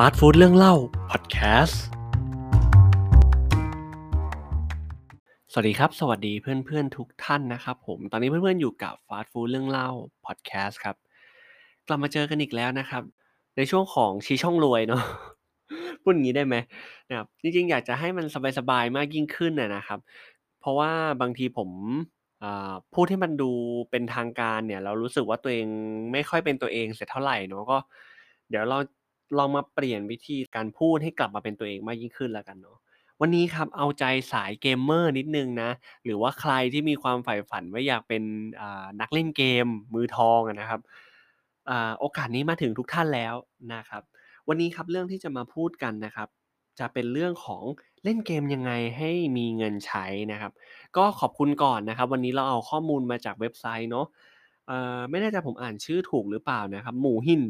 ฟาสต์ฟู้ดเรื่องเล่าพอดแคสต์ สวัสดีครับ สวัสดีเพื่อนๆทุกท่านนะครับผม ตอนนี้เพื่อนๆอยู่กับฟาสต์ฟู้ดเรื่องเล่าพอดแคสต์ครับ กลับมาเจอกันอีกแล้วนะครับ ในช่วงของชี้ช่องรวยเนาะ พูดอย่างนี้ได้ไหมนะครับ จริงๆ อยากจะให้มันสบายๆ มากยิ่งขึ้นนะครับ เพราะว่าบางทีผมพูดให้มันดูเป็นทางการเนี่ย เรารู้สึกว่าตัวเองไม่ค่อยเป็นตัวเองเสียเท่าไหร่เนาะก็ เดี๋ยวเรา ลองมาเปลี่ยนวิธีการพูดให้กลับมาเป็นตัวเองมากยิ่งขึ้นแล้วกันเนาะวันนี้ครับเอาใจสายเกมเมอร์นิดนึงนะ หรือว่าใครที่มีความใฝ่ฝันว่าอยากเป็นนักเล่นเกมมือทองนะครับโอกาสนี้มาถึงทุกท่านแล้วนะครับ วันนี้ครับเรื่องที่จะมาพูดกันนะครับ จะเป็นเรื่องของเล่นเกมยังไงให้มีเงินใช้นะครับ ก็ขอบคุณก่อนนะครับ วันนี้เราเอาข้อมูลมาจากเว็บไซต์เนาะไม่แน่ใจผมอ่านชื่อถูกหรือเปล่านะครับ หมูหิน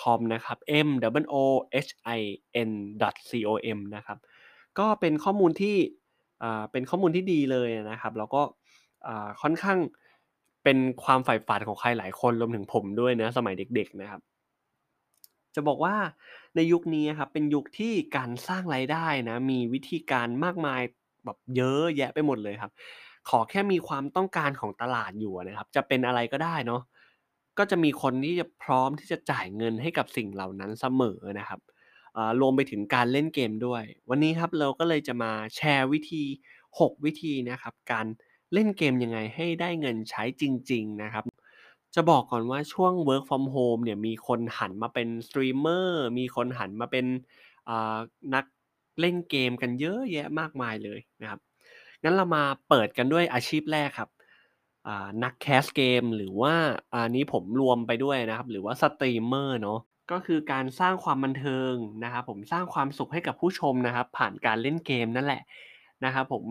com นะครับ m w o h i n com นะครับ ก็เป็นข้อมูลที่เป็นข้อมูลที่ดีเลยนะครับ แล้วก็ค่อนข้างเป็นความใฝ่ฝันของใครหลายคนรวมถึงผมด้วยนะสมัยเด็ก ๆนะครับ จะบอกว่าในยุคนี้ครับเป็นยุคที่การสร้างรายได้นะมีวิธีการมากมายแบบเยอะแยะไปหมดเลยครับ ขอแค่มีความต้องการของตลาดอยู่นะครับ จะเป็นอะไรก็ได้เนาะ ก็จะมีคนที่จะพร้อมที่จะจ่ายเงินให้กับสิ่งเหล่านั้นเสมอนะครับรวมไปถึงการเล่นเกมด้วย วันนี้ครับเราก็เลยจะมาแชร์วิธี 6 วิธีนะครับ การเล่นเกมยังไงให้ได้เงินใช้จริง ๆ นะครับ จะบอกก่อนว่าช่วง work from home เนี่ยมีคนหันมาเป็นสตรีมเมอร์มีคนหันมาเป็นนักเล่นเกมกันเยอะแยะมากมายเลยนะครับงั้นเรามาเปิดกันด้วยอาชีพแรกครับ นัก cast เกมหรือว่าอันนี้ผมรวมไปด้วยนะครับ หรือว่าสตรีมเมอร์เนาะก็คือการสร้างความบันเทิงนะครับผมสร้างความสุขให้กับผู้ชมนะครับ ผ่านการเล่นเกมนั่นแหละนะครับผม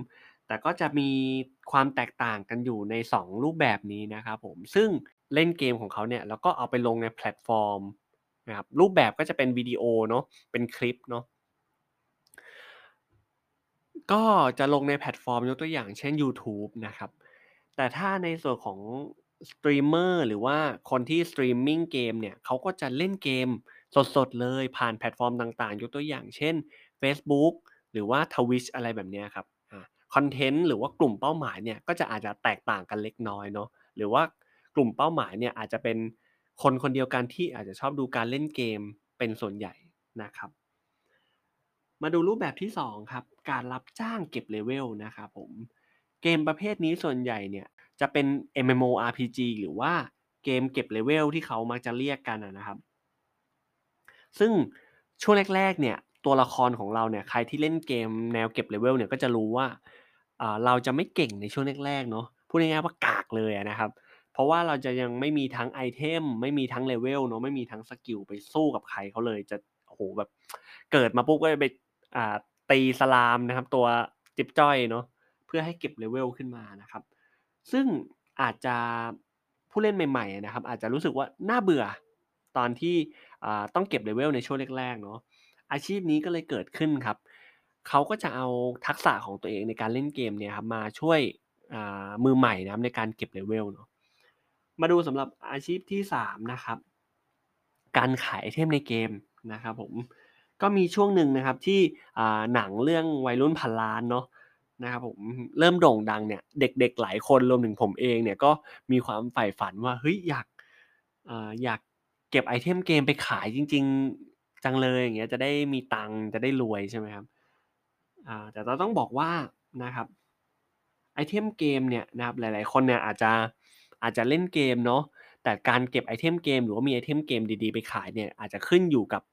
แต่ก็จะมีความแตกต่างกันอยู่ใน 2 รูปแบบนี้นะครับผมซึ่งเล่นเกมของเขาเนี่ยแล้วก็เอาไปลงในแพลตฟอร์มนะครับรูปแบบก็จะเป็นวิดีโอเนาะเป็นคลิปเนาะก็จะลงในแพลตฟอร์มยกตัวอย่างเช่น YouTube นะครับ แต่ถ้าในส่วนของสตรีมเมอร์หรือว่าคนที่สตรีมมิ่งเกมเนี่ยเขาก็จะเล่นเกมสดๆเลยผ่านแพลตฟอร์มต่างๆ ยกตัวอย่างเช่น Facebook หรือว่า Twitch อะไรแบบนี้ครับคอนเทนต์หรือว่ากลุ่มเป้าหมายเนี่ยก็จะอาจจะแตกต่างกันเล็กน้อยเนาะหรือว่ากลุ่มเป้าหมายเนี่ยอาจจะเป็นคนคนเดียวกันที่อาจจะชอบดูการเล่นเกมเป็นส่วนใหญ่นะครับ มาดูรูปแบบที่2ครับการรับจ้างเก็บเลเวลนะครับผม เกมประเภทนี้ส่วนใหญ่เนี่ยจะเป็น MMORPG หรือว่าเกมเก็บเลเวลที่เขามักจะเรียกกันนะครับ ซึ่งช่วงแรกๆเนี่ยตัวละครของเราเนี่ยใครที่เล่นเกมแนวเก็บเลเวลเนี่ยก็จะรู้ว่าเราจะไม่เก่งในช่วงแรกๆเนาะพูดง่ายๆว่ากากเลยนะครับ เพราะว่าเราจะยังไม่มีทั้ง item ไม่มีทั้งเลเวลเนาะไม่มีทั้ง skill ไปสู้กับใครเขาเลยจะโอ้โหแบบเกิดมาปุ๊บก็ไปตี slime นะครับ ตัวจิ๊บจ๊อยเนาะ เพื่อให้เก็บเลเวลขึ้นมานะครับ ซึ่งอาจจะผู้เล่นใหม่ๆนะครับ อาจจะรู้สึกว่าน่าเบื่อตอนที่ต้องเก็บเลเวลในช่วงแรกๆเนาะอาชีพนี้ก็เลยเกิดขึ้นครับเขาก็จะเอาทักษะของตัวเองในการเล่นเกมเนี่ยครับมาช่วยมือใหม่นะครับในการเก็บเลเวลเนาะมาดูสำหรับอาชีพที่3นะครับการขาย item ในเกมนะครับผมก็มีช่วงหนึ่งนะครับที่หนังเรื่องวัยรุ่นพันล้านเนาะ นะครับผมเริ่มโด่งดังเนี่ยเด็กๆหลายคนรวมถึงผมเองเนี่ยก็มีความใฝ่ฝันว่าเฮ้ยอยากอยากเก็บ item เกมไปขายจริง ๆ จังเลยอย่างเงี้ยจะได้มีตังจะได้รวยใช่ไหมครับแต่เราต้องบอกว่านะครับ item เกมเนี่ยนะครับหลาย ๆ คนเนี่ยอาจจะอาจจะเล่นเกมเนาะแต่การเก็บ item เกมหรือว่ามี item เกมดีๆ ไปขายเนี่ยอาจจะขึ้นอยู่กับ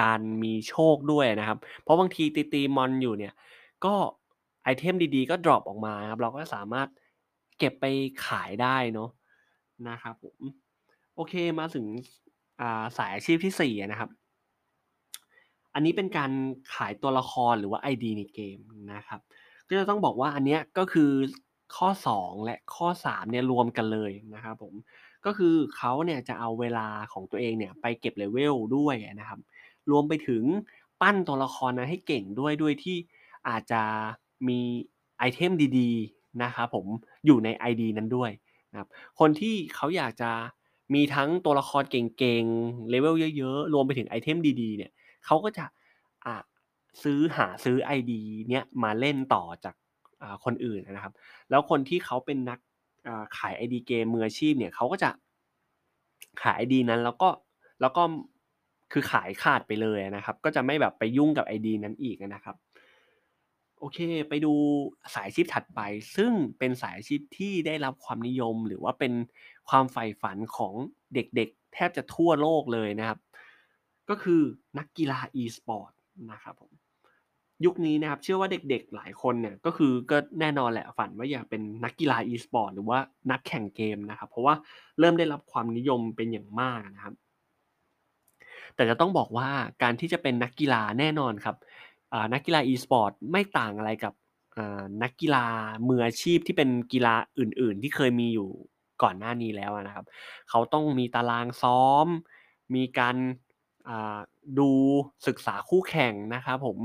การมีโชคด้วยนะครับ เพราะบางทีตีตีมอนอยู่เนี่ยก็ item ดีๆ ก็ drop ออกมาครับเราก็สามารถเก็บไปขายได้เนาะนะครับผมโอเคมาถึงสายอาชีพที่ 4 นะครับ อันนี้เป็นการขายตัวละครหรือว่า ID ในเกมนะครับ ก็จะต้องบอกว่าอันนี้ก็คือข้อ 2 และข้อ 3 เนี่ยรวมกันเลยนะครับผมก็คือเขาเนี่ยจะเอาเวลาของตัวเองเนี่ยไปเก็บเลเวลด้วยนะครับ รวมไปถึงปั้นตัวละครนะให้เก่งด้วยด้วยที่อาจจะ มีไอเทมดีๆนะครับผมอยู่ใน ID นั้นด้วยนะครับคนที่เขาอยากจะมีทั้งตัวละครเก่งๆเลเวลเยอะๆ รวมไปถึงไอเทมดีๆเนี่ยเขาก็จะอ่าซื้อหาซื้อ ID เนี้ยมาเล่นต่อจากคนอื่นนะครับ แล้วคนที่เขาเป็นนักอ่าขาย ID เกมมืออาชีพเนี่ยเขาก็จะขาย ID นั้นแล้วก็แล้วก็คือขายขาดไปเลยนะครับ ก็จะไม่แบบไปยุ่งกับ ID นั้นอีกนะครับ โอเค ไปดูสายอาชีพถัดไป ซึ่งเป็นสายอาชีพที่ได้รับความนิยม หรือว่าเป็นความใฝ่ฝันของเด็กๆ แทบจะทั่วโลกเลยนะครับ ก็คือนักกีฬา e-sport นะครับผมยุคนี้นะครับ เชื่อว่าเด็กๆ หลายคนเนี่ยก็คือก็แน่นอนแหละฝันว่าอยากเป็นนักกีฬา e-sport หรือว่านักแข่งเกมนะครับ เพราะว่าเริ่มได้รับความนิยมเป็นอย่างมากนะครับ แต่จะต้องบอกว่าการที่จะเป็นนักกีฬาแน่นอนครับ นักกีฬา e-sport ไม่ต่างอะไรกับนักกีฬามืออาชีพที่เป็นกีฬาอื่น ๆ ที่เคยมีอยู่ก่อนหน้านี้แล้วนะครับ เขาต้องมีตารางซ้อม มีการดูศึกษาคู่แข่งนะครับผม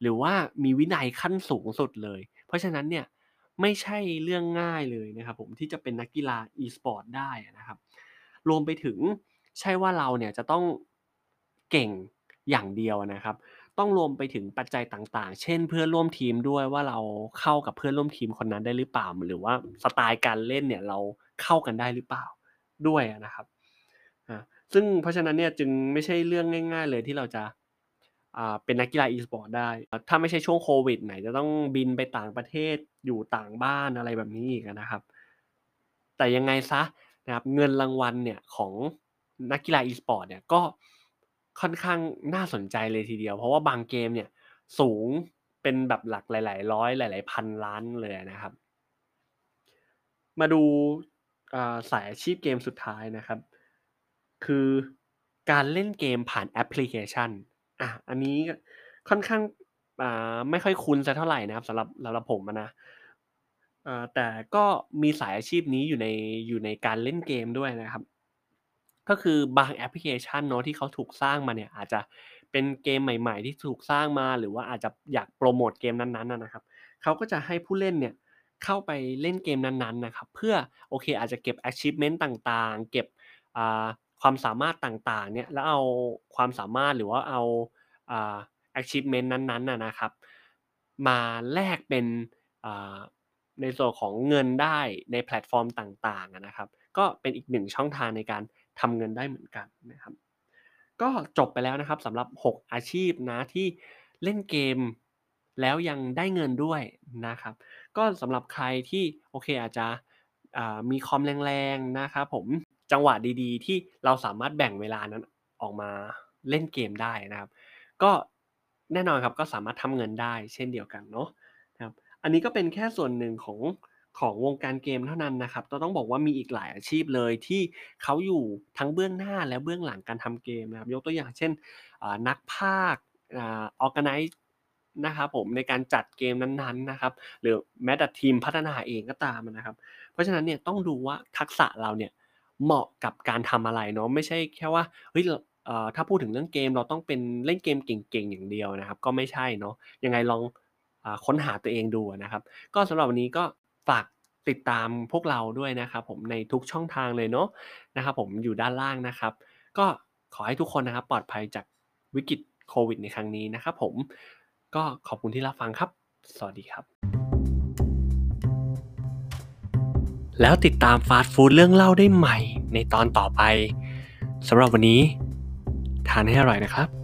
หรือว่ามีวินัยขั้นสูงสุดเลย เพราะฉะนั้นเนี่ยไม่ใช่เรื่องง่ายเลยนะครับผมที่จะเป็นนักกีฬา e-sport ได้นะครับ รวมไปถึงใช่ว่าเราเนี่ยจะต้องเก่งอย่างเดียวนะครับ ต้องรวมไปถึงปัจจัยต่างๆ เช่นเพื่อนร่วมทีมด้วยว่าเราเข้ากับเพื่อนร่วมทีมคนนั้นได้หรือเปล่า หรือว่าสไตล์การเล่นเนี่ยเราเข้ากันได้หรือเปล่าด้วยนะครับอาซึ่งเพราะฉะนั้นเนี่ยจึงไม่ใช่เรื่องง่าย ๆ เลยที่เราจะอ่าเป็นนักกีฬา e-sport ได้ ถ้าไม่ใช่ช่วงโควิดไหนจะต้องบินไปต่างประเทศอยู่ต่างบ้านอะไรแบบนี้อีกนะครับ แต่ยังไงเสียนะครับเงินรางวัลเนี่ยของนักกีฬา e-sport เนี่ยก็ ค่อนข้างน่าสนใจเลยทีเดียว เพราะว่าบางเกมเนี่ยสูงเป็นแบบหลักหลาย ๆ ร้อยหลาย ๆ พันล้านเลยนะครับ มาดูสายอาชีพเกมสุดท้ายนะครับ คือการเล่นเกมผ่านแอปพลิเคชันอาอันนี้ค่อนข้างไม่ค่อยคุ้นสักเท่าไหร่นะครับสำหรับสำหรับผมนะแต่ก็มีสายอาชีพนี้อยู่ในอยู่ในการเล่นเกมด้วยนะครับ ก็คือบางแอปพลิเคชันเนาะที่เขาถูกสร้างมาเนี่ย อาจจะเป็นเกมใหม่ ๆ ที่ถูกสร้างมา หรือว่าอาจจะอยากโพรโมตเกมนั้นๆอะนะครับเขาก็จะให้ผู้เล่นเนี่ยเข้าไปเล่นเกมนั้นๆนะครับ เพื่อโอเคอาจจะเก็บ achievement ต่างๆ เก็บความสามารถต่างๆเนี่ยแล้วเอาความสามารถหรือว่าเอาอ่า achievement นั้นๆนะครับ มาแลกเป็นในส่วนของเงินได้ในแพลตฟอร์มต่างๆนะครับ ก็เป็นอีกหนึ่งช่องทางในการ ทำเงินได้เหมือนกันนะครับ ก็จบไปแล้วนะครับสำหรับ 6 อาชีพนะที่เล่นเกมแล้วยังได้เงินด้วยนะครับ ก็สำหรับใครที่โอเคอาจจะมีคอมแรงๆนะครับผมจังหวะดีๆ ที่เราสามารถแบ่งเวลานั้นออกมาเล่นเกมได้นะครับ ก็แน่นอนครับก็สามารถทำเงินได้เช่นเดียวกันเนาะนะครับ อันนี้ก็เป็นแค่ส่วนหนึ่งของ ของวงการเกมเท่านั้นนะครับต้องบอกว่ามีอีกหลายอาชีพเลยที่เขาอยู่ทั้งเบื้องหน้าและเบื้องหลังการทำเกมนะครับ ยกตัวอย่างเช่นนักพากย์อ่า organize นะครับผมในการจัดเกมนั้นๆนะครับ หรือแม้แต่ทีมพัฒนาเองก็ตามนะครับ เพราะฉะนั้นเนี่ยต้องดูว่าทักษะเราเนี่ยเหมาะกับการทำอะไรเนาะไม่ใช่แค่ว่าเฮ้ยถ้าพูดถึงเรื่องเกมเราต้องเป็นเล่นเกมเก่งๆอย่างเดียวนะครับ ก็ไม่ใช่เนาะยังไงลองค้นหาตัวเองดูนะครับ ก็สำหรับวันนี้ก็ ฝากติดตามพวกเราด้วยนะครับผมในทุกช่องทางเลยเนาะนะครับผมอยู่ด้านล่างนะครับ ก็ขอให้ทุกคนนะครับปลอดภัยจากวิกฤตโควิดในครั้งนี้นะครับผมก็ขอบคุณที่รับฟังครับ สวัสดีครับ แล้วติดตามฟาสต์ฟูดเรื่องเล่าได้ใหม่ในตอนต่อไปสำหรับวันนี้ ทานให้อร่อยนะครับ